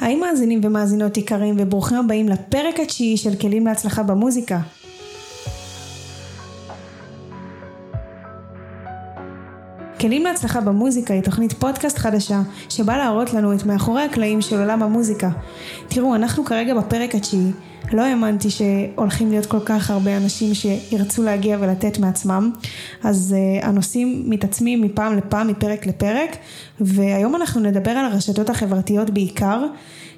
היי מאזינים ומאזינות יקרים וברוכים הבאים לפרק התשיעי של כלים להצלחה במוזיקה. כלים להצלחה במוזיקה היא תוכנית פודקאסט חדשה שבאה להראות לנו את מאחורי הקלעים של עולם המוזיקה. תראו, אנחנו כרגע בפרק התשיעי, לא האמנתי שהולכים להיות כל כך הרבה אנשים שירצו להגיע ולתת מעצמם, אז uh, הנושאים מתעצמים מפעם לפעם, מפרק לפרק, והיום אנחנו נדבר על הרשתות החברתיות בעיקר.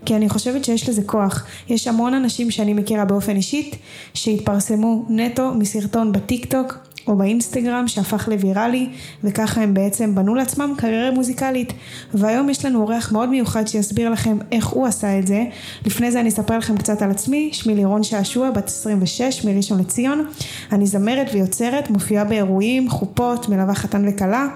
כי אני חושבת שיש לזה כוח. יש המון אנשים שאני מכירה באופן אישית שהתפרסמו נטו מסרטון בטיק טוק או באינסטגרם שהפך לוויראלי וככה הם בעצם בנו לעצמם קריירה מוזיקלית. והיום יש לנו אורח מאוד מיוחד שיסביר לכם איך הוא עשה את זה. לפני זה אני אספר לכם קצת על עצמי. שמי לירון שעשוע בת 26 מראשון לציון. אני זמרת ויוצרת מופיעה באירועים חופות מלווה חתן וכלה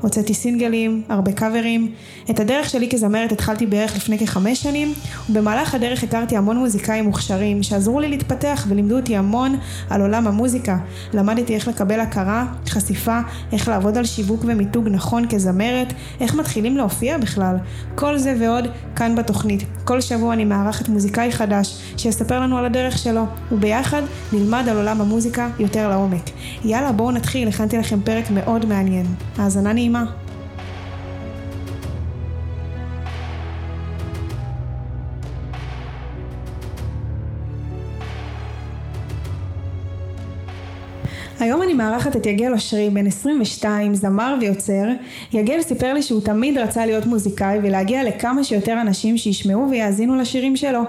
הוצאתי סינגלים, הרבה קאברים. את הדרך שלי כזמרת התחלתי בערך לפני כחמש שנים, ובמהלך הדרך הכרתי המון מוזיקאים מוכשרים שעזרו לי להתפתח ולימדו אותי המון על עולם המוזיקה. למדתי איך לקבל הכרה, חשיפה, איך לעבוד על שיווק ומיתוג נכון כזמרת, איך מתחילים להופיע בכלל. כל זה ועוד כאן בתוכנית. כל שבוע אני מארחת מוזיקאי חדש שיספר לנו על הדרך שלו, וביחד נלמד על עולם המוזיקה יותר לעומק. יאללה בואו נתחיל, הכנתי לכם פרק מאוד מעניין. האזנה נעימה. נעימה. היום אני מארחת את יגל אושרי, בן 22, זמר ויוצר. יגל סיפר לי שהוא תמיד רצה להיות מוזיקאי ולהגיע לכמה שיותר אנשים שישמעו ויאזינו לשירים שלו.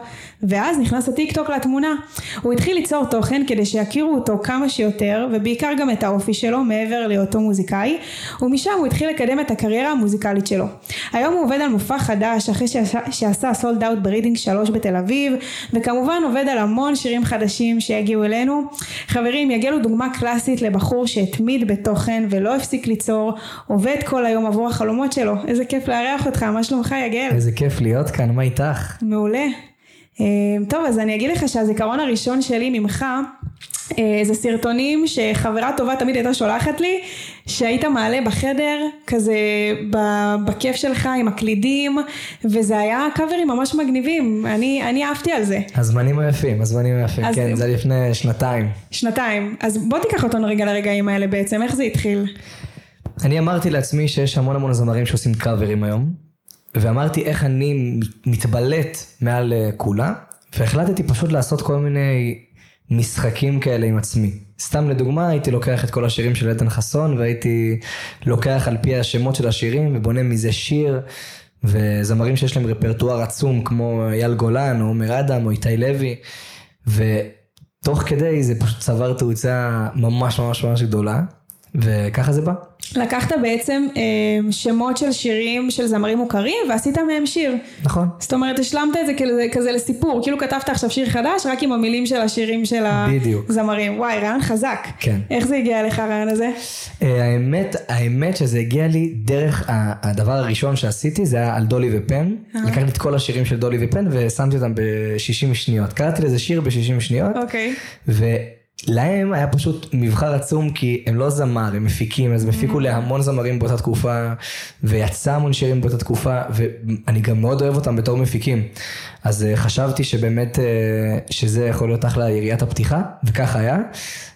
ואז נכנס הטיק טוק לתמונה. הוא התחיל ליצור תוכן כדי שיכירו אותו כמה שיותר, ובעיקר גם את האופי שלו מעבר להיותו מוזיקאי, ומשם הוא התחיל לקדם את הקריירה המוזיקלית שלו. היום הוא עובד על מופע חדש אחרי שעשה, שעשה sold out ברידינג 3 בתל אביב, וכמובן עובד על המון שירים חדשים שיגיעו אלינו. חברים, יגל הוא דוגמה קלאסית לבחור שהתמיד בתוכן ולא הפסיק ליצור, עובד כל היום עבור החלומות שלו. איזה כיף לארח אותך, מה שלומך יגל? איזה כיף להיות כאן, מה איתך? מעולה. אמ, טוב אז אני אגיד לך שהזיכרון הראשון שלי ממך אה, זה סרטונים שחברה טובה תמיד הייתה שולחת לי שהיית מעלה בחדר כזה בכיף שלך עם הקלידים וזה היה קאברים ממש מגניבים אני, אני אהבתי על זה. הזמנים היפים הזמנים היפים אז כן זה לפני שנתיים. שנתיים אז בוא תיקח אותנו רגע לרגעים האלה בעצם איך זה התחיל. אני אמרתי לעצמי שיש המון המון זמרים שעושים קאברים היום. ואמרתי איך אני מתבלט מעל אה, כולה, והחלטתי פשוט לעשות כל מיני משחקים כאלה עם עצמי. סתם לדוגמה, הייתי לוקח את כל השירים של איתן חסון, והייתי לוקח על פי השמות של השירים, ובונה מזה שיר, וזמרים שיש להם רפרטואר עצום, כמו אייל גולן, או עומר אדם, או איתי לוי, ותוך כדי זה פשוט צבר תאוצה ממש ממש ממש גדולה, וככה זה בא. לקחת בעצם אה, שמות של שירים של זמרים מוכרים ועשית מהם שיר. נכון. זאת אומרת השלמת את זה כזה, כזה לסיפור, כאילו כתבת עכשיו שיר חדש רק עם המילים של השירים של הזמרים. בדיוק. וואי רעיון חזק. כן. איך זה הגיע לך הרעיון הזה? אה, האמת, האמת שזה הגיע לי דרך הדבר הראשון שעשיתי זה היה על דולי ופן. אה. לקחתי את כל השירים של דולי ופן ושמתי אותם ב-60 שניות. קראתי לזה שיר ב-60 שניות. אוקיי. להם היה פשוט מבחר עצום כי הם לא זמר, הם מפיקים, אז הם הפיקו mm. להמון זמרים באותה תקופה, ויצא המון שירים באותה תקופה, ואני גם מאוד אוהב אותם בתור מפיקים. אז אה, חשבתי שבאמת, אה, שזה יכול להיות אחלה יריית הפתיחה, וככה היה.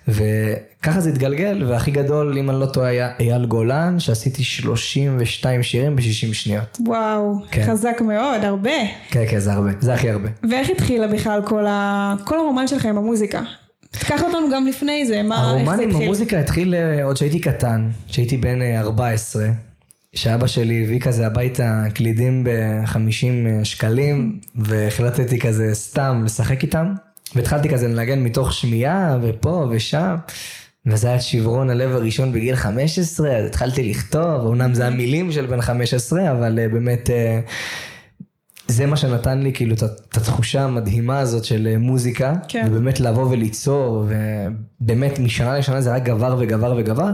וככה זה התגלגל, והכי גדול, אם אני לא טועה, היה אייל גולן, שעשיתי 32 שירים ב-60 שניות. וואו, כן. חזק מאוד, הרבה. כן, כן, זה הרבה, זה הכי הרבה. ואיך התחילה בכלל כל, ה... כל הרומן שלך עם המוזיקה? תקח אותנו גם לפני זה, מה, איך זה התחיל? הרומן עם המוזיקה התחיל אה, עוד שהייתי קטן, שהייתי בן 14, אה, שאבא שלי הביא כזה הביתה קלידים ב-50 אה, שקלים, והחלטתי כזה סתם לשחק איתם, והתחלתי כזה לנגן מתוך שמיעה, ופה ושם. וזה היה שברון הלב הראשון בגיל 15, אז התחלתי לכתוב, אמנם זה המילים של בן 15, אבל באמת זה מה שנתן לי כאילו את התחושה המדהימה הזאת של אה, מוזיקה, כן. ובאמת לבוא וליצור, ובאמת משנה לשנה זה רק גבר וגבר וגבר,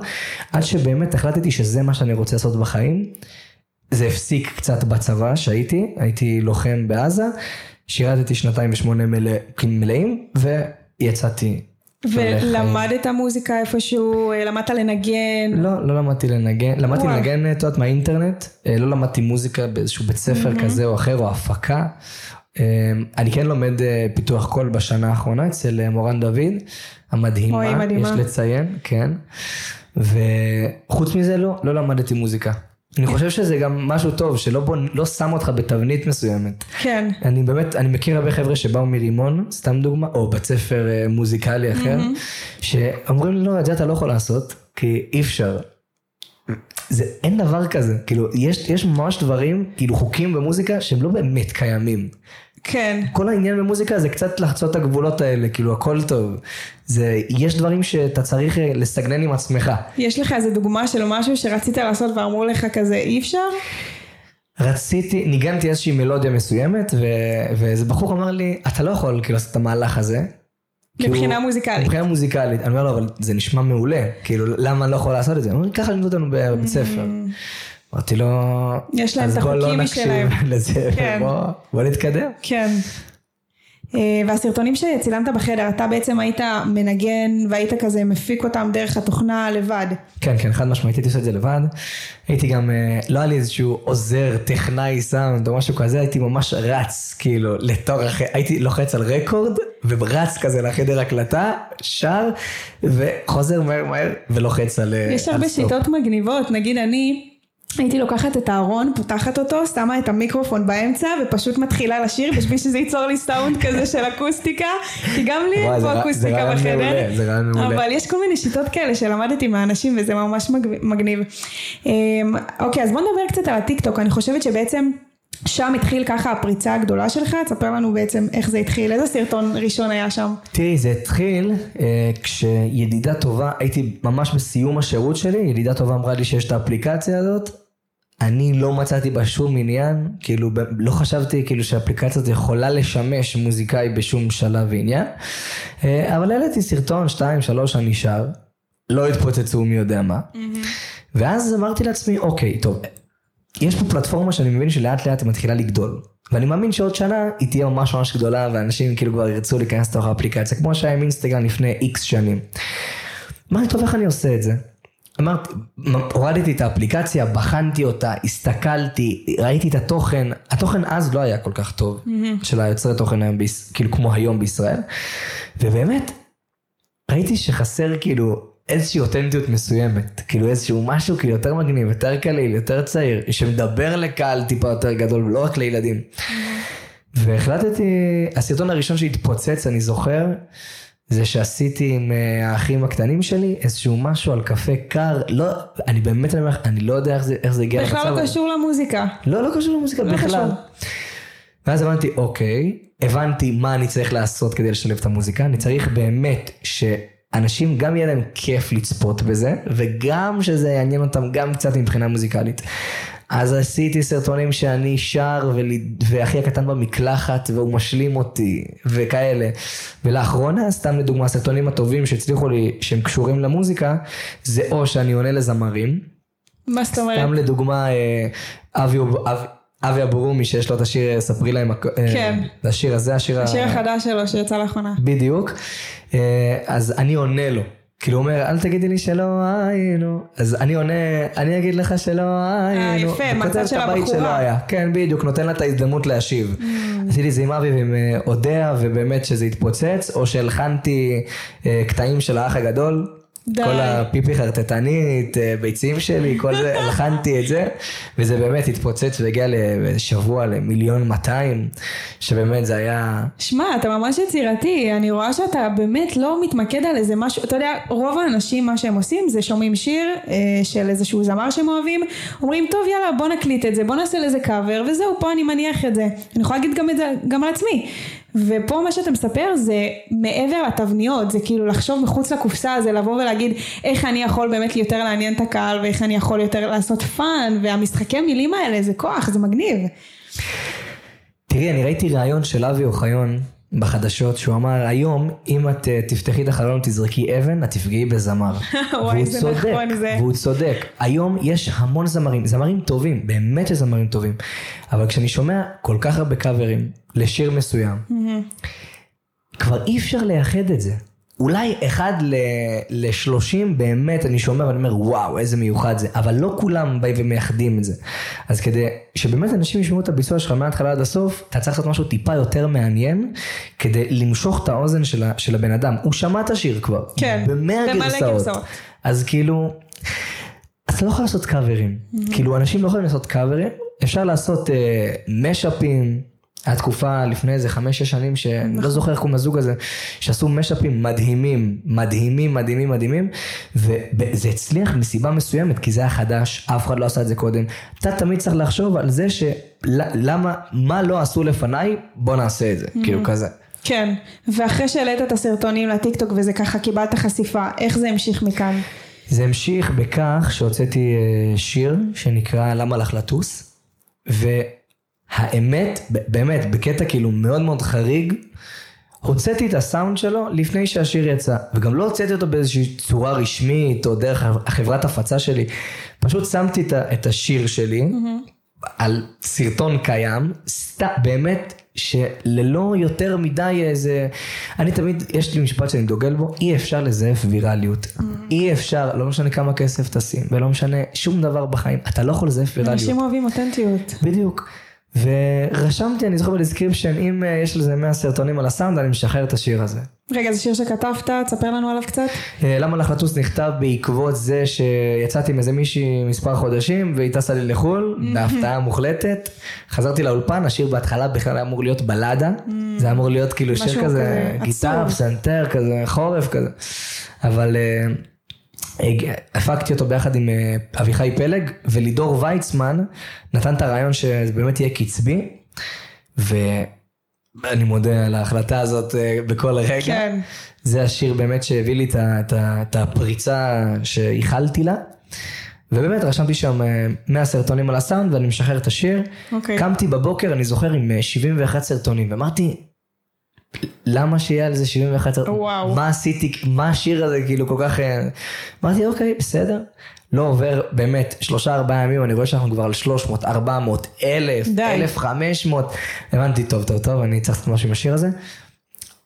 עד שבאמת החלטתי שזה מה שאני רוצה לעשות בחיים. זה הפסיק קצת בצבא שהייתי, הייתי לוחם בעזה, שירתתי שנתיים ושמונה מלא, מלאים, ויצאתי ולמדת מוזיקה איפשהו, אה, למדת לנגן? לא, לא למדתי לנגן, למדתי. לנגן, את יודעת, מהאינטרנט, אה, לא למדתי מוזיקה באיזשהו בית ספר כזה או אחר, או הפקה. אה, אני כן לומד פיתוח קול בשנה האחרונה אצל מורן דוד, אוי, המדהימה, מדהימה. יש לציין, כן. וחוץ מזה לא, לא למדתי מוזיקה. אני חושב שזה גם משהו טוב, שלא בוא, לא שם אותך בתבנית מסוימת. כן. אני באמת, אני מכיר הרבה חבר'ה שבאו מרימון, סתם דוגמה, או בית ספר אה, מוזיקלי אחר, שאומרים לי, לא, את זה אתה לא יכול לעשות, כי אי אפשר. זה, אין דבר כזה, כאילו, יש, יש ממש דברים, כאילו חוקים במוזיקה שהם לא באמת קיימים. כן. כל העניין במוזיקה זה קצת לחצות את הגבולות האלה, כאילו הכל טוב. זה, יש דברים שאתה צריך אה, לסגנן עם עצמך. יש לך איזה דוגמה של משהו שרצית לעשות ואמרו לך כזה אי אפשר? רציתי, ניגנתי איזושהי מלודיה מסוימת, ו, ואיזה בחור אמר לי, אתה לא יכול כאילו לעשות את המהלך הזה. כי מבחינה הוא- מוזיקלית. מבחינה מוזיקלית. אני אומר לו, אבל זה נשמע מעולה, כאילו, למה אני לא יכול לעשות את זה? הוא אומר, ככה לימדו אותנו בבית ספר. אמרתי לו, יש להם אז את בוא לא החוקים נקשיב משלהם." לזה, כן. בוא, בוא נתקדם. כן. אה, והסרטונים שצילמת בחדר, אתה בעצם היית מנגן והיית כזה מפיק אותם דרך התוכנה לבד. כן, כן, חד משמעית, הייתי עושה את זה לבד. הייתי גם, אה, לא היה לי איזשהו עוזר, טכנאי סאונד או משהו כזה, הייתי ממש רץ, כאילו, לתור אחר, הייתי לוחץ על רקורד, ורץ כזה לחדר הקלטה, שר, וחוזר מהר מהר, ולוחץ על אה, יש על הרבה סטופ. שיטות מגניבות, נגיד אני הייתי לוקחת את הארון, פותחת אותו, שמה את המיקרופון באמצע ופשוט מתחילה לשיר בשביל שזה ייצור לי סאונד כזה של אקוסטיקה, כי גם לי אין פה אקוסטיקה בחדר, זה רעיון מעולה. אבל יש כל מיני שיטות כאלה שלמדתי מהאנשים וזה ממש מגניב. אמ, אוקיי, אז בוא נדבר קצת על הטיקטוק, אני חושבת שבעצם שם התחיל ככה הפריצה הגדולה שלך, תספר לנו בעצם איך זה התחיל, איזה סרטון ראשון היה שם? תראי, זה התחיל אה, כשידידה טובה, הייתי ממש בסיום השירות שלי, ידידה טובה אמרה לי שיש את האפליקציה הזאת. אני לא מצאתי בה שום עניין, כאילו ב- לא חשבתי כאילו שהאפליקציה הזאת יכולה לשמש מוזיקאי בשום שלב ועניין. אה, אבל העליתי סרטון, שתיים, שלוש, אני שר, לא התפוצצו מי יודע מה. ואז אמרתי לעצמי, אוקיי, טוב, יש פה פלטפורמה שאני מבין שלאט לאט היא מתחילה לגדול. ואני מאמין שעוד שנה היא תהיה ממש ממש גדולה ואנשים כאילו כבר ירצו להיכנס לתוך האפליקציה, כמו שהיה עם אינסטגרם לפני איקס שנים. אמרתי, טוב, איך אני עושה את זה? אמרתי, הורדתי את האפליקציה, בחנתי אותה, הסתכלתי, ראיתי את התוכן, התוכן אז לא היה כל כך טוב, של היוצרי תוכן היום, ביש- כאילו כמו היום בישראל, ובאמת, ראיתי שחסר כאילו איזושהי אותנטיות מסוימת, כאילו איזשהו משהו כאילו יותר מגניב, יותר קליל, יותר צעיר, שמדבר לקהל טיפה יותר גדול ולא רק לילדים. והחלטתי, הסרטון הראשון שהתפוצץ, אני זוכר, זה שעשיתי עם אה, האחים הקטנים שלי איזשהו משהו על קפה קר, לא, אני באמת אני אומר לך, אני לא יודע איך זה, איך זה הגיע בכלל לא קשור למוזיקה. לא, לא קשור למוזיקה לא בכלל. קשור. ואז הבנתי, אוקיי, הבנתי מה אני צריך לעשות כדי לשלב את המוזיקה, אני צריך באמת שאנשים גם יהיה להם כיף לצפות בזה, וגם שזה יעניין אותם גם קצת מבחינה מוזיקלית. אז עשיתי סרטונים שאני שר ולי- ואחי הקטן במקלחת והוא משלים אותי וכאלה. ולאחרונה, סתם לדוגמה, הסרטונים הטובים שהצליחו לי, שהם קשורים למוזיקה, זה או שאני עונה לזמרים, מה זאת אומרת? סתם לדוגמה, אה, אבי אב- אבי אבורומי שיש לו את השיר אה, ספרי להם, אה, כן. השיר הזה, השיר, השיר החדש שלו שיצא לאחרונה. בדיוק, אה, אז אני עונה לו. כאילו הוא אומר, אל תגידי לי שלא היינו, אז אני עונה, אני אגיד לך שלא היינו. יפה, וכותב את של הבית הבחורה. שלא היה. כן, בדיוק, נותן לה את ההזדמנות להשיב. Mm. עשיתי את זה עם אבי ועם אודיה, ובאמת שזה התפוצץ, או שהלחנתי קטעים של האח הגדול. די. כל הפיפי חרטטנית, אה, ביצים שלי, כל זה, הלחנתי את זה, וזה באמת התפוצץ והגיע לשבוע למיליון 200, שבאמת זה היה... שמע, אתה ממש יצירתי, אני רואה שאתה באמת לא מתמקד על איזה משהו, אתה יודע, רוב האנשים מה שהם עושים זה שומעים שיר אה, של איזשהו זמר שהם אוהבים, אומרים טוב יאללה בוא נקליט את זה, בוא נעשה לזה קאבר וזהו, פה אני מניח את זה. אני יכולה להגיד גם את זה גם על עצמי. ופה מה שאתה מספר זה מעבר לתבניות, זה כאילו לחשוב מחוץ לקופסה, זה לבוא ולהגיד איך אני יכול באמת יותר לעניין את הקהל ואיך אני יכול יותר לעשות fun, והמשחקי מילים האלה זה כוח, זה מגניב. תראי, אני ראיתי ראיון של אבי אוחיון בחדשות, שהוא אמר, היום, אם את אה, תפתחי את החלון ותזרקי אבן, את תפגעי בזמר. וואי, זה צודק, נכון, זה. והוא צודק. היום יש המון זמרים, זמרים טובים, באמת יש זמרים טובים. אבל כשאני שומע כל כך הרבה קאברים לשיר מסוים, כבר אי אפשר לייחד את זה. אולי אחד לשלושים באמת אני שומע ואני אומר וואו איזה מיוחד זה, אבל לא כולם באים ומייחדים את זה. אז כדי שבאמת אנשים ישמעו את הביצוע שלך מההתחלה עד הסוף, אתה צריך לעשות משהו טיפה יותר מעניין, כדי למשוך את האוזן של, של הבן אדם. הוא שמע את השיר כבר, כן, במאה גרסאות. אז כאילו, אתה לא יכול לעשות קאברים. Mm-hmm. כאילו אנשים לא יכולים לעשות קאברים, אפשר לעשות אה, משאפים. היה תקופה לפני איזה חמש-שש שנים שאני לא נכון. זוכר איך קוראים לזוג הזה, שעשו משאפים מדהימים, מדהימים, מדהימים, מדהימים, וזה הצליח מסיבה מסוימת, כי זה היה חדש, אף אחד לא עשה את זה קודם. אתה תמיד צריך לחשוב על זה שלמה, מה לא עשו לפניי, בוא נעשה את זה, כאילו כזה. כן, ואחרי שהעלית את הסרטונים לטיקטוק וזה ככה קיבלת חשיפה, איך זה המשיך מכאן? זה המשיך בכך שהוצאתי אה, שיר שנקרא למה לך לטוס, והאמת, באמת, בקטע כאילו מאוד מאוד חריג, הוצאתי את הסאונד שלו לפני שהשיר יצא, וגם לא הוצאתי אותו באיזושהי צורה רשמית או דרך החברת הפצה שלי, פשוט שמתי את השיר שלי mm-hmm. על סרטון קיים, סת, באמת שללא יותר מדי איזה, אני תמיד, יש לי משפט שאני דוגל בו, אי אפשר לזייף ויראליות. Mm. אי אפשר, לא משנה כמה כסף תשים, ולא משנה שום דבר בחיים, אתה לא יכול לזייף ויראליות. אנשים אוהבים אותנטיות. בדיוק. ורשמתי, אני זוכר ב description, אם אה, יש לזה 100 סרטונים על הסאונד, אני משחרר את השיר הזה. רגע, זה שיר שכתבת, תספר לנו עליו קצת. אה, למה לך לטוס נכתב בעקבות זה שיצאתי עם איזה מישהי מספר חודשים והיא טסה לי לחו"ל, בהפתעה מוחלטת. חזרתי לאולפן, השיר בהתחלה בכלל היה אמור להיות בלאדה. זה היה אמור להיות כאילו שיר כזה, גיטר, פסנתר, כזה חורף כזה. אבל... הפקתי אותו ביחד עם אה, אביחי פלג, ולידור ויצמן נתן את הרעיון שזה באמת יהיה קצבי, ואני מודה על ההחלטה הזאת אה, בכל רגע. כן. זה השיר באמת שהביא לי את, הפריצה שייחלתי לה. ובאמת רשמתי שם 100 אה, סרטונים על הסאונד ואני משחרר את השיר. Okay. אוקיי. קמתי בבוקר, אני זוכר, עם 71 סרטונים, ואמרתי, למה שיהיה על זה 71 סרטונים? וואו. מה עשיתי, מה השיר הזה כאילו כל כך... אה, אמרתי אוקיי, בסדר. לא עובר באמת שלושה ארבעה ימים, אני רואה שאנחנו כבר על 300, 400, 1,000, 1,500. הבנתי, טוב, טוב, טוב, אני צריך לעשות משהו עם השיר הזה.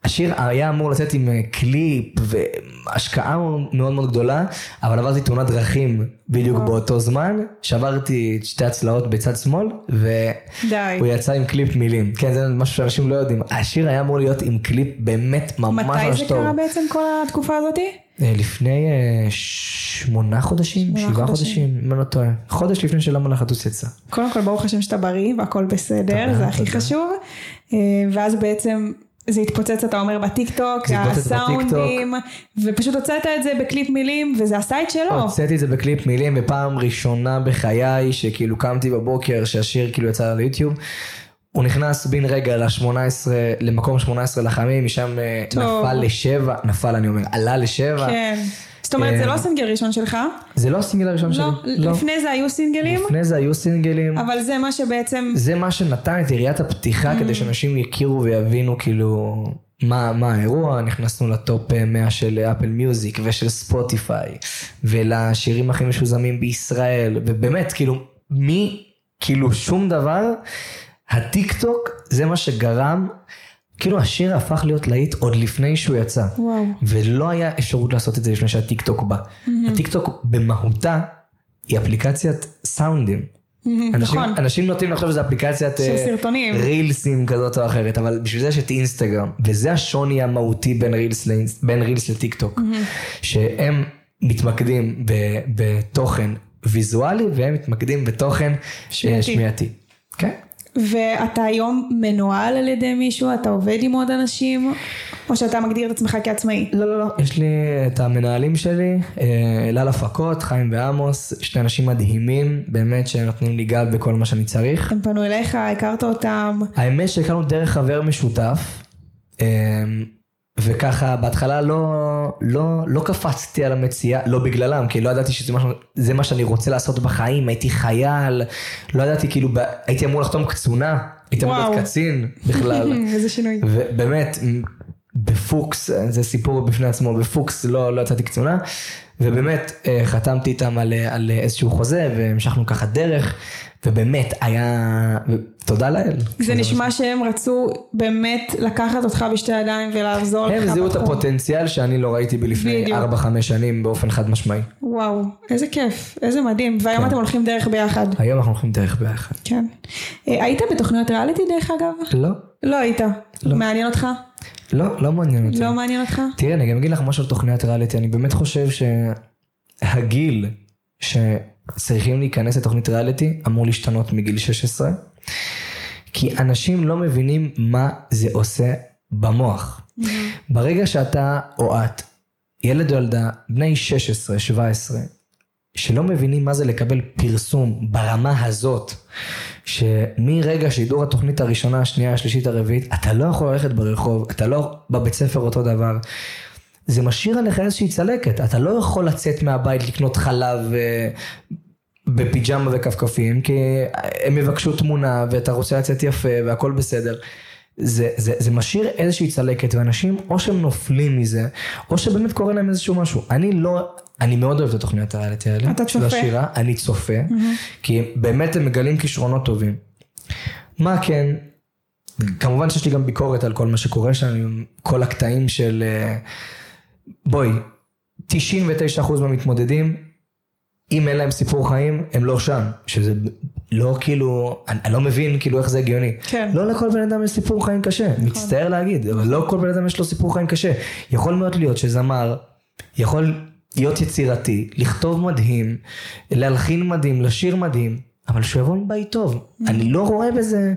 השיר היה אמור לצאת עם אה, קליפ והשקעה מאוד מאוד גדולה, אבל עברתי תאונת דרכים בדיוק. באותו זמן, שברתי את שתי הצלעות בצד שמאל, והוא יצא עם קליפ מילים. כן, זה משהו שאנשים לא יודעים. השיר היה אמור להיות עם קליפ באמת ממש ממש טוב. מתי זה קרה בעצם כל התקופה הזאתי? אה, לפני אה, שמונה חודשים, שבעה חודשים, אם אני לא טועה. חודש לפני שלמה לחטוס יצא. קודם כל ברוך השם שאתה בריא והכל בסדר, זה הכי חשוב. ואז בעצם זה התפוצץ, אתה אומר, בטיקטוק, הסאונדים, ופשוט הוצאת את זה בקליפ מילים, וזה עשה את שלו. הוצאתי את זה בקליפ מילים, ופעם ראשונה בחיי, שכאילו קמתי בבוקר, שהשיר כאילו יצא ליוטיוב. הוא נכנס בן רגע ל-18, למקום 18 בחמים, משם אה, טוב. נפל לשבע, נפל אני אומר, עלה לשבע. כן. זאת אומרת, זה לא אה, סינגל ראשון שלך? זה לא הסינגל הראשון לא, שלי. לא, לפני זה היו סינגלים? לפני זה היו סינגלים. אבל זה מה שבעצם... זה מה שנתן את יריית הפתיחה כדי mm. שאנשים יכירו ויבינו כאילו מה, מה האירוע, נכנסנו ל top 100 של Apple Music ושל Spotify, ולשירים הכי משוזמים בישראל, ובאמת, כאילו, מי, כאילו שום דבר, הטיק טוק זה מה שגרם כאילו השיר הפך להיות להיט עוד לפני שהוא יצא. וואו. ולא היה אפשרות לעשות את זה לפני שהטיק טוק בא. Mm-hmm. הטיק טוק במהותה היא אפליקציית סאונדים. Mm-hmm, אנשים, נכון. אנשים נוטים לחשוב שזה אפליקציית של uh, סרטונים. רילסים כזאת או אחרת, אבל בשביל זה יש את אינסטגרם, וזה השוני המהותי בין reels, בין רילס לטיק טוק, mm-hmm. שהם מתמקדים בתוכן ויזואלי והם מתמקדים בתוכן שמיעתי. שמיעתי. כן? ואתה היום מנוהל על ידי מישהו? אתה עובד עם עוד אנשים? או שאתה מגדיר את עצמך כעצמאי? לא, לא, לא. יש לי את המנהלים שלי, אה, אלעל הפקות, חיים ועמוס, שני אנשים מדהימים, באמת שנותנים לי גב בכל מה שאני צריך. הם פנו אליך, הכרת אותם? האמת שהכרנו דרך חבר משותף. אה, וככה בהתחלה לא, לא, לא קפצתי על המציאה, לא בגללם, כי לא ידעתי שזה מה, מה שאני רוצה לעשות בחיים, הייתי חייל, לא ידעתי כאילו, הייתי אמור לחתום קצונה, הייתי אמור להיות קצין בכלל. איזה שינוי. ובאמת, בפוקס, זה סיפור בפני עצמו, בפוקס לא, לא יצאתי קצונה, ובאמת אה, חתמתי איתם על, על איזשהו חוזה והמשכנו ככה דרך, ובאמת, היה... תודה לאל. זה נשמע שהם רצו באמת לקחת אותך בשתי ידיים ולעזור לך. הם זיהו את. הפוטנציאל שאני לא ראיתי בלפני בדיוק. 4-5 שנים באופן חד משמעי. וואו, איזה כיף, איזה מדהים. והיום כן. אתם הולכים דרך ביחד. היום אנחנו הולכים דרך ביחד. כן. אה, היית בתוכניות ריאליטי דרך אגב? לא, לא היית. לא. מעניין אותך? לא, לא מעניין אותי. לא מעניין אותך? תראה, אני גם אגיד לך משהו על תוכניות ריאליטי, אני באמת חושב שהגיל שצריכים להיכנס לתוכנית ריאליטי אמור להשתנות מגיל 16, כי אנשים לא מבינים מה זה עושה במוח. ברגע שאתה או את, ילד או ילדה, בני 16, 17, שלא מבינים מה זה לקבל פרסום ברמה הזאת, שמרגע שידור התוכנית הראשונה, השנייה, השלישית, הרביעית, אתה לא יכול ללכת ברחוב, אתה לא בבית ספר אותו דבר. זה משאיר עליך איזושהי צלקת, אתה לא יכול לצאת מהבית לקנות חלב אה, בפיג'מה וכפכפים, כי הם יבקשו תמונה ואתה רוצה לצאת יפה והכל בסדר. זה, זה, זה משאיר איזושהי צלקת ואנשים או שהם נופלים מזה או שבאמת קורה להם איזשהו משהו. אני לא, אני מאוד אוהב את התוכניות הריאליטי האלה. אתה של צופה. השירה, אני צופה, כי באמת הם מגלים כישרונות טובים. מה כן, כמובן שיש לי גם ביקורת על כל מה שקורה שם, עם כל הקטעים של... אה, בואי, 99% מהמתמודדים, אם אין להם סיפור חיים, הם לא שם. שזה לא כאילו, אני, אני לא מבין כאילו איך זה הגיוני. כן. לא לכל בן אדם יש סיפור חיים קשה, מצטער להגיד, אבל לא כל בן אדם יש לו סיפור חיים קשה. יכול מאוד להיות שזמר, יכול להיות יצירתי, לכתוב מדהים, להלחין מדהים, לשיר מדהים, אבל שהוא יבוא מבית טוב. אני לא רואה בזה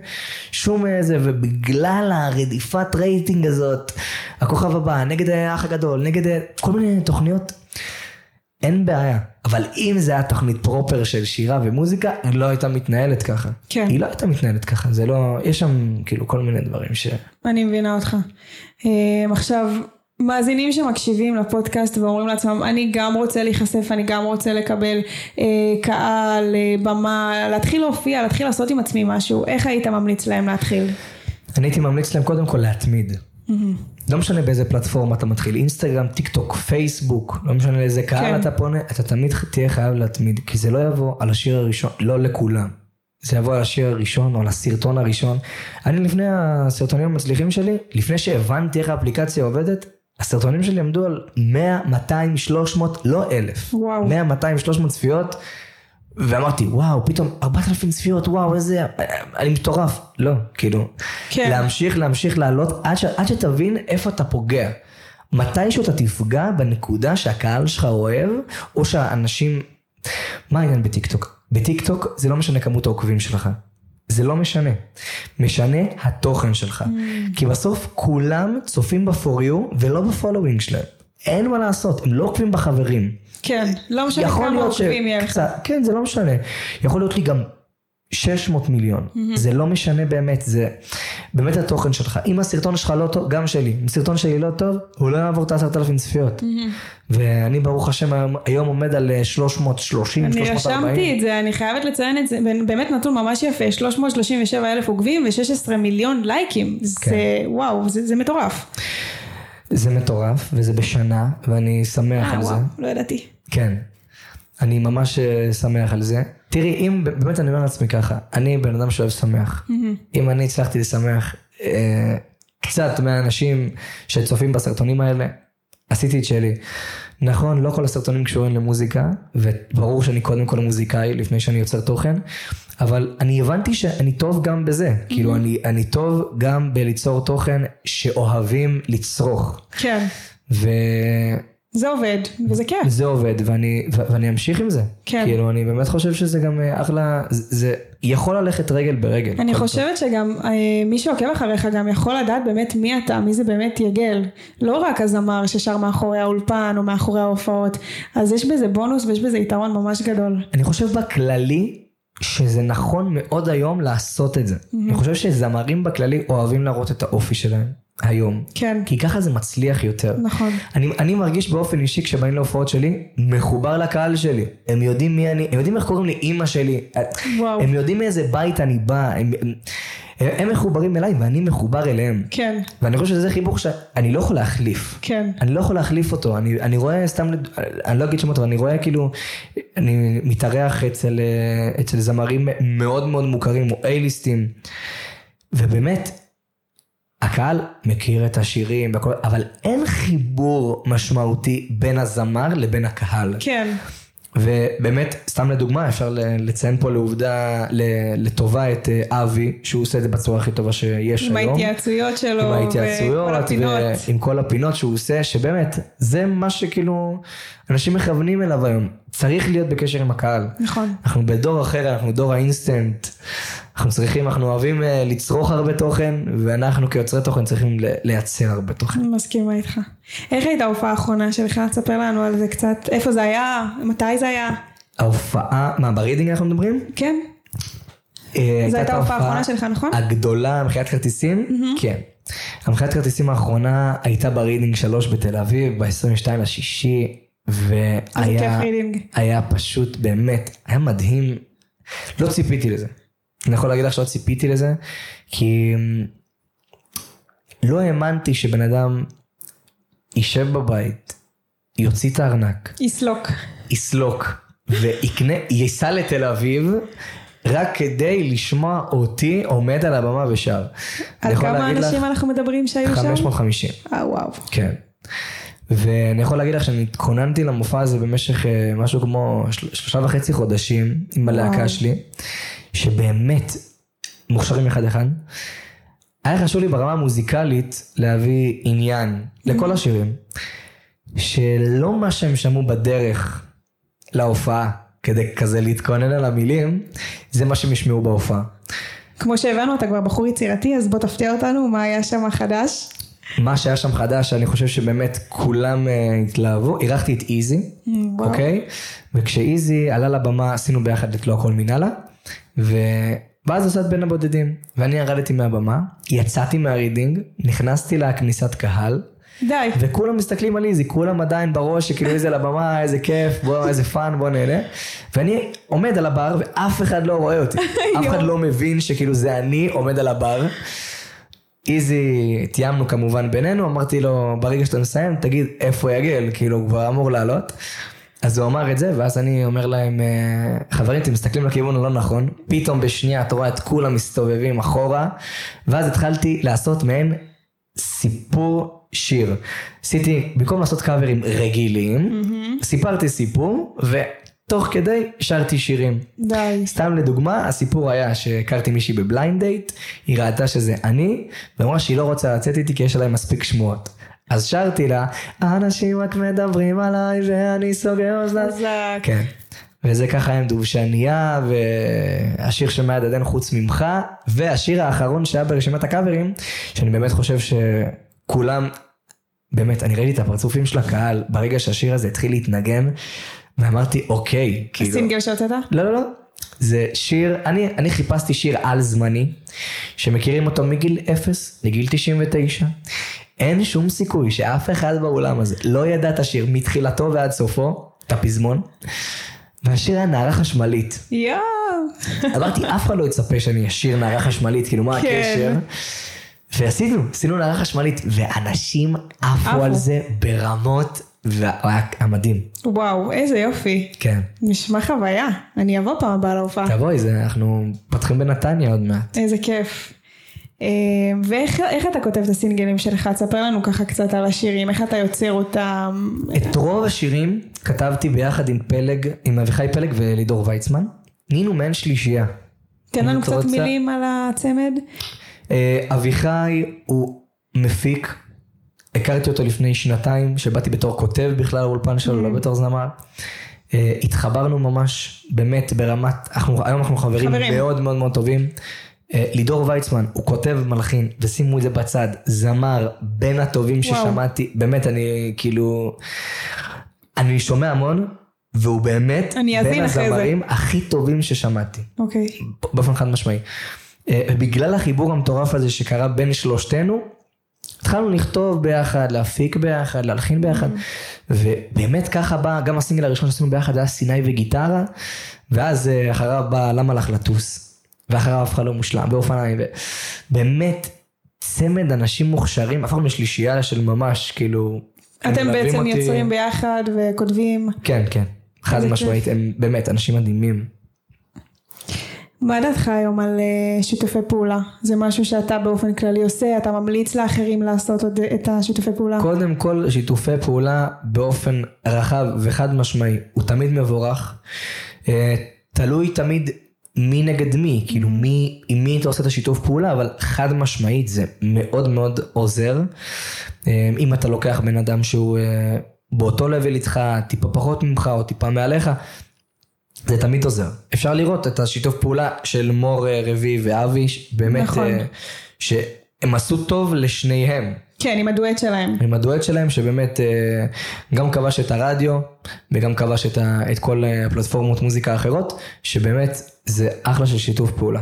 שום איזה, ובגלל הרדיפת רייטינג הזאת, הכוכב הבא, נגד האח הגדול, נגד כל מיני תוכניות, אין בעיה. אבל אם זה היה תוכנית פרופר של שירה ומוזיקה, היא לא הייתה מתנהלת ככה. כן. היא לא הייתה מתנהלת ככה, זה לא, יש שם כאילו כל מיני דברים ש... אני מבינה אותך. אה, עכשיו, מאזינים שמקשיבים לפודקאסט ואומרים לעצמם, אני גם רוצה להיחשף, אני גם רוצה לקבל אה, קהל, אה, במה, להתחיל להופיע, להתחיל לעשות עם עצמי משהו, איך היית ממליץ להם להתחיל? אני הייתי ממליץ להם קודם כל להתמיד. לא משנה באיזה פלטפורמה אתה מתחיל, אינסטגרם, טיק טוק, פייסבוק, לא משנה לאיזה קהל כן. אתה פונה, אתה תמיד תהיה חייב להתמיד, כי זה לא יבוא על השיר הראשון, לא לכולם. זה יבוא על השיר הראשון או על הסרטון הראשון. אני לפני הסרטונים המצליחים שלי, לפני שהבנתי איך האפליקציה עובדת, הסרטונים שלי עמדו על 100, 200, 300, לא אלף. וואו. 100, 200, 300 צפיות, ואמרתי, וואו, פתאום 4,000 צפיות, וואו, איזה... אני מטורף. לא, כאילו. כן. להמשיך, להמשיך לעלות, עד, ש... עד שתבין איפה אתה פוגע. מתישהו אתה תפגע בנקודה שהקהל שלך אוהב, או שהאנשים... מה העניין בטיקטוק? בטיקטוק זה לא משנה כמות העוקבים שלך. זה לא משנה. משנה התוכן שלך. כי בסוף כולם צופים ב-for you ולא ב following שלהם. אין מה לעשות, הם לא עוקבים בחברים. כן, לא משנה כמה עוקבים יהיה לך. כן, זה לא משנה. יכול להיות לי גם 600 מיליון. זה לא משנה באמת, זה באמת התוכן שלך. אם הסרטון שלך לא טוב, גם שלי, אם הסרטון שלי לא טוב, הוא לא יעבור את ה-10,000 צפיות. ואני ברוך השם היום- היום עומד על אה, 330, אני 340. רשמתי את זה, אני חייבת לציין את זה, באמת נתון ממש יפה, 337 אלף עוקבים ו-16 מיליון לייקים, כן. זה וואו, זה זה מטורף. זה מטורף, וזה בשנה, ואני שמח אה על זה. וואו, לא ידעתי. כן. אני ממש אה, שמח על זה. תראי, אם באמת אני אומר לעצמי ככה, אני בן אדם שאוהב שמח. אם אני הצלחתי לשמח אה, קצת מהאנשים שצופים בסרטונים האלה, עשיתי את שלי. נכון, לא כל הסרטונים קשורים למוזיקה, וברור שאני קודם כל מוזיקאי לפני שאני יוצר תוכן, אבל אני הבנתי שאני טוב גם בזה. כאילו, אני, אני טוב גם בליצור תוכן שאוהבים לצרוך. כן, ו... זה עובד, וזה כיף. זה עובד ואני, ו- ואני אמשיך עם זה. כן. כאילו אני באמת חושב שזה גם אה, אחלה, זה, זה יכול ללכת רגל ברגל. אני חושבת שגם אה, מי שעוקב אחריך גם יכול לדעת באמת מי אתה, מי זה באמת יגל. לא רק הזמר ששר מאחורי האולפן או מאחורי ההופעות, אז יש בזה בונוס ויש בזה יתרון ממש גדול. אני חושב בכללי שזה נכון מאוד היום לעשות את זה. אני חושב שזמרים בכללי אוהבים להראות את האופי שלהם. היום. כן. כי ככה זה מצליח יותר. נכון. אני, אני מרגיש באופן אישי כשבאים להופעות שלי, מחובר לקהל שלי. הם יודעים מי אני, הם יודעים איך קוראים לאימא שלי. וואו. הם יודעים מאיזה בית אני בא. הם, הם, הם מחוברים אליי ואני מחובר אליהם. כן, ואני חושב שזה חיבור שאני לא יכול להחליף. כן. אני לא יכול להחליף אותו, אני, אני רואה סתם, אני לא אגיד שמות, אבל אני רואה כאילו, אני מתארח אצל, אה, אצל זמרים מאוד מאוד מוכרים, או אייליסטים, ובאמת, הקהל מכיר את השירים, והכל, אבל אין חיבור משמעותי בין הזמר לבין הקהל. כן. ובאמת, סתם לדוגמה, אפשר לציין פה לעובדה, לטובה את אה, אבי, שהוא עושה את זה בצורה הכי טובה שיש עם היום. ההתייעצויות שלו. עם ההתייעצויות, הפינות. ועם כל הפינות שהוא עושה, שבאמת, זה מה שכאילו אנשים מכוונים אליו היום. צריך להיות בקשר עם הקהל. נכון. אנחנו בדור אחר, אנחנו דור האינסטנט. אנחנו צריכים, אנחנו אוהבים אה, לצרוך הרבה תוכן, ואנחנו כיוצרי תוכן צריכים לייצר הרבה תוכן. מסכימה איתך. איך הייתה ההופעה האחרונה שלך? תספר לנו על זה קצת. איפה זה היה? מתי זה היה? ההופעה, מה, ברידינג אנחנו מדברים? כן. אה, זו הייתה ההופעה האחרונה שלך, נכון? הגדולה, המכירת כרטיסים? כן. המכירת כרטיסים האחרונה הייתה ברידינג 3 בתל אביב, ב-22 לשישי, והיה. היה פשוט באמת, היה מדהים. לא ציפיתי לזה. אני יכול להגיד לך שלא ציפיתי לזה, כי אמ, לא האמנתי שבן אדם יישב בבית, יוציא את הארנק, יסלוק. יסלוק, ויקנה, ייסע לתל אביב, רק כדי לשמוע אותי עומד על הבמה ושר. על כמה להגיד לך, אנשים אנחנו מדברים שהיו שם? 550. אה וואו. כן. ואני יכול להגיד לך שאני התכוננתי למופע הזה במשך אה, משהו כמו של- שלושה וחצי חודשים עם הלהקה. שלי, שבאמת מוכשרים אחד אחד. היה חשוב לי ברמה המוזיקלית להביא עניין לכל השירים, שלא מה שהם שמעו בדרך להופעה, כדי כזה להתכונן על המילים, זה מה שהם ישמעו בהופעה. כמו שהבנו, אתה כבר בחור יצירתי, אז בוא תפתיע אותנו, מה היה שם חדש? מה שהיה שם חדש, אני חושב שבאמת כולם אה, התלהבו. אירחתי את איזי, וואו. אוקיי? וכשאיזי עלה לבמה, עשינו ביחד את לא הכל מנהלה, ו... ואז עושה את בין הבודדים. ואני ירדתי מהבמה, יצאתי מהרידינג, נכנסתי לכניסת קהל, די. וכולם מסתכלים על איזי, כולם עדיין בראש, שכאילו איזי לבמה, איזה כיף, בוא, איזה fun, בוא נהנה. ואני עומד על הבר, ואף אחד לא רואה אותי. אף אחד לא מבין שכאילו זה אני עומד על הבר. איזי, תיאמנו כמובן בינינו, אמרתי לו, ברגע שאתה מסיים, תגיד איפה יגל, כאילו, הוא כבר אמור לעלות. אז הוא אמר את זה, ואז אני אומר להם, "אה, חברים, אתם מסתכלים לכיוון הלא נכון, פתאום בשנייה אתה רואה את כולם מסתובבים אחורה, ואז התחלתי לעשות מעין סיפור שיר. עשיתי, במקום לעשות קאברים רגילים, סיפרתי סיפור, ותוך כדי שרתי שירים. די. סתם לדוגמה, הסיפור היה שהכרתי מישהי ב blind date, היא ראתה שזה אני, ואמרה שהיא לא רוצה לצאת איתי כי יש עליי מספיק שמועות. אז שרתי לה, אנשים רק מדברים עליי ואני סוגר אוזניים. חזק. כן. וזה ככה עם דובשניה, והשיר שמעד עד אין חוץ ממך, והשיר האחרון שהיה ברשימת הקאברים, שאני באמת חושב שכולם, באמת, אני ראיתי את הפרצופים של הקהל ברגע שהשיר הזה התחיל להתנגן, ואמרתי, אוקיי, כאילו... הסינגל שהוצאת? לא, לא, לא. זה שיר, אני, אני חיפשתי שיר על זמני, שמכירים אותו מגיל 0 לגיל 99. אין שום סיכוי שאף אחד באולם הזה לא ידע את השיר מתחילתו ועד סופו, את הפזמון. והשיר היה נערה חשמלית. יואו. אמרתי, אף אחד לא יצפה שאני אשיר נערה חשמלית, כאילו מה כן. הקשר? ועשינו, עשינו נערה חשמלית, ואנשים עפו. על זה ברמות, והיה היה מדהים, וואו, איזה יופי. כן. נשמע חוויה. אני אבוא פעם הבאה להופעה. תבואי, אנחנו פותחים בנתניה עוד מעט. איזה כיף. אה, ואיך איך אתה כותב את הסינגלים שלך? תספר לנו ככה קצת על השירים, איך אתה יוצר אותם. את רוב השירים כתבתי ביחד עם פלג, עם אביחי פלג ולידור ויצמן. נהיינו מעין שלישייה. תן לנו קצת רוצה- מילים על הצמד. אה, אביחי הוא מפיק, הכרתי אותו לפני שנתיים, שבאתי בתור כותב בכלל לאולפן שלו, לא בתור זמר. אה, התחברנו ממש, באמת ברמת, אנחנו, היום אנחנו חברים, חברים. מאוד מאוד מאוד טובים. אה, לידור ויצמן, הוא כותב מלחין, ושימו את זה בצד, זמר בין הטובים וואו. ששמעתי, באמת אני כאילו, אני שומע המון, והוא באמת בין אחרי זה. הזמרים הכי טובים ששמעתי. אוקיי. באופן חד משמעי. אה, ובגלל החיבור המטורף הזה שקרה בין שלושתנו, התחלנו לכתוב ביחד, להפיק ביחד, להלחין ביחד, ובאמת ככה בא, גם הסינגל הראשון שעשינו ביחד היה סיני וגיטרה, ואז אה, אחריו בא למה לך לטוס, ואחריו אף אחד לא מושלם, באופניים, ובאמת צמד אנשים מוכשרים, הפכנו לשלישייה של ממש, כאילו... אתם בעצם אותי- יוצרים ביחד וכותבים. כן, כן, חד משמעית. הם באמת אנשים מדהימים. מה דעתך היום על אה, שיתופי פעולה? זה משהו שאתה באופן כללי עושה, אתה ממליץ לאחרים לעשות עוד את השיתופי פעולה? קודם כל שיתופי פעולה באופן רחב וחד משמעי הוא תמיד מבורך. אה, תלוי תמיד מי נגד מי, כאילו מי, עם מי אתה עושה את השיתוף פעולה, אבל חד משמעית זה מאוד מאוד עוזר. אה, אם אתה לוקח בן אדם שהוא אה, באותו לבל איתך, טיפה פחות ממך או טיפה מעליך, זה תמיד עוזר. אפשר לראות את השיתוף פעולה של מור אה, רביב ואבי, באמת, נכון. אה, שהם עשו טוב לשניהם. כן, עם הדואט שלהם. עם הדואט שלהם שבאמת אה, גם כבש את הרדיו וגם כבש את, ה, את כל אה, הפלטפורמות מוזיקה האחרות שבאמת זה אחלה של שיתוף פעולה.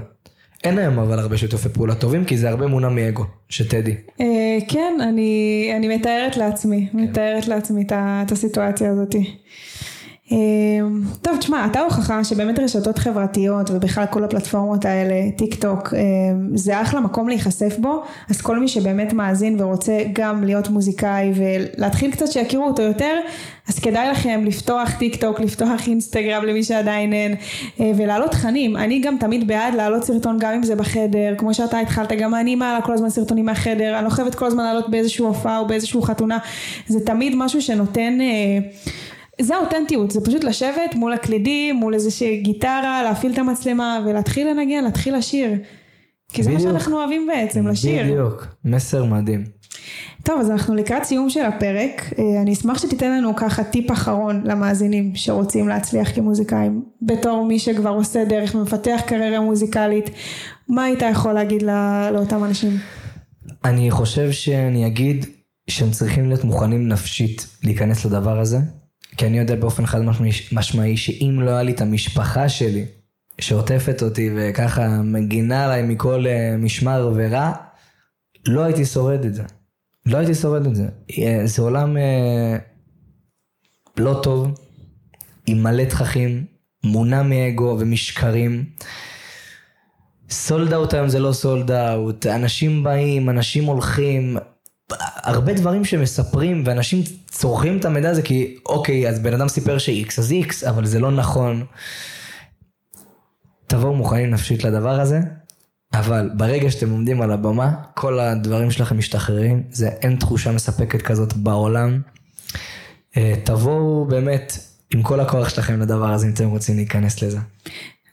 אין היום אבל הרבה שיתופי פעולה טובים כי זה הרבה מונע מאגו, שתדעי. אה, כן, אני, אני מתארת לעצמי, כן. מתארת לעצמי את, את הסיטואציה הזאת. אה, טוב, תשמע, אתה הוכחה שבאמת רשתות חברתיות ובכלל כל הפלטפורמות האלה, טיק טוק, אה, זה אחלה מקום להיחשף בו, אז כל מי שבאמת מאזין ורוצה גם להיות מוזיקאי ולהתחיל קצת שיכירו אותו יותר, אז כדאי לכם לפתוח טיק טוק, לפתוח אינסטגרם למי שעדיין אין, אה, ולהעלות תכנים. אני גם תמיד בעד להעלות סרטון גם אם זה בחדר, כמו שאתה התחלת, גם אני מעלה כל הזמן סרטונים מהחדר, אני לא חייבת כל הזמן לעלות באיזשהו הופעה או באיזשהו חתונה, זה תמיד משהו שנותן... זה האותנטיות, זה פשוט לשבת מול הקלידים, מול איזושהי גיטרה, להפעיל את המצלמה ולהתחיל לנגן, להתחיל לשיר. כי זה מה בדיוק. שאנחנו אוהבים בעצם, לשיר. בדיוק, מסר מדהים. טוב, אז אנחנו לקראת סיום של הפרק. אה, אני אשמח שתיתן לנו ככה טיפ אחרון למאזינים שרוצים להצליח כמוזיקאים. בתור מי שכבר עושה דרך ומפתח קריירה מוזיקלית, מה היית יכול להגיד לא, לאותם אנשים? אני חושב שאני אגיד שהם צריכים להיות מוכנים נפשית להיכנס לדבר הזה, כי אני יודע באופן חד משמעי, שאם לא היה לי את המשפחה שלי שעוטפת אותי וככה מגינה עליי מכל אה, משמר ורע, לא הייתי שורד את זה. לא הייתי שורד את זה. אה, זה עולם אה, לא טוב, עם מלא תככים, מונע מאגו ומשקרים. סולד אאוט היום זה לא סולד אאוט, אנשים באים, אנשים הולכים, הרבה דברים שמספרים ואנשים צורכים את המידע הזה כי אוקיי, אז בן אדם סיפר ש-X אז X, אבל זה לא נכון. תבואו מוכנים נפשית לדבר הזה, אבל ברגע שאתם עומדים על הבמה, כל הדברים שלכם משתחררים, זה אין תחושה מספקת כזאת בעולם. אה, תבואו באמת עם כל הכוח שלכם לדבר הזה אם אתם רוצים להיכנס לזה.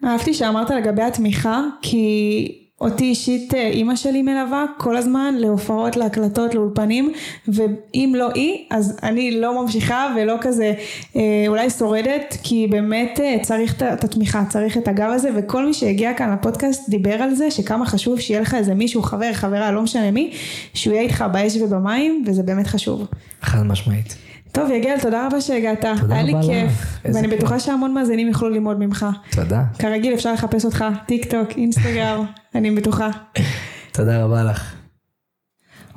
אהבתי שאמרת לגבי התמיכה, כי אותי אישית אה, אימא שלי מלווה כל הזמן להופעות, להקלטות, לאולפנים, ואם לא היא, אז אני לא ממשיכה ולא כזה אה, אולי שורדת, כי באמת אה, צריך את- התמיכה, צריך את הגב הזה, וכל מי שהגיע כאן לפודקאסט דיבר על זה, שכמה חשוב שיהיה לך איזה מישהו, חבר, חברה, לא משנה מי, שהוא יהיה איתך באש ובמים, וזה באמת חשוב. חד משמעית. טוב יגל, תודה רבה שהגעת, תודה היה לי כיף, ואני כיף. בטוחה שהמון מאזינים יוכלו ללמוד ממך. תודה. כרגיל אפשר לחפש אותך, טיק טוק, אינסטגרם, אני בטוחה. תודה רבה לך.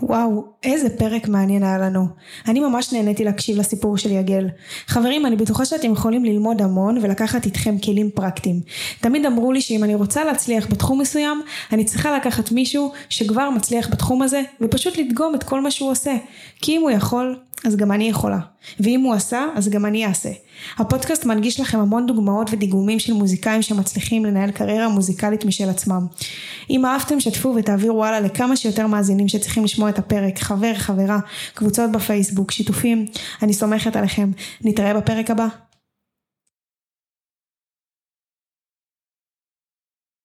וואו, איזה פרק מעניין היה לנו. אני ממש נהניתי להקשיב לסיפור של יגל. חברים, אני בטוחה שאתם יכולים ללמוד המון ולקחת איתכם כלים פרקטיים. תמיד אמרו לי שאם אני רוצה להצליח בתחום מסוים, אני צריכה לקחת מישהו שכבר מצליח בתחום הזה, ופשוט לדגום את כל מה שהוא עושה. כי אם הוא יכול, אז גם אני יכולה. ואם הוא עשה, אז גם אני אעשה. הפודקאסט מנגיש לכם המון דוגמאות ודיגומים של מוזיקאים שמצליחים לנהל קריירה מוזיקלית משל עצמם. אם אהבתם, שתפו ותעבירו הלאה לכמה שיותר מאזינים שצריכים לשמוע את הפרק, חבר, חברה, קבוצות בפייסבוק, שיתופים. אני סומכת עליכם. נתראה בפרק הבא.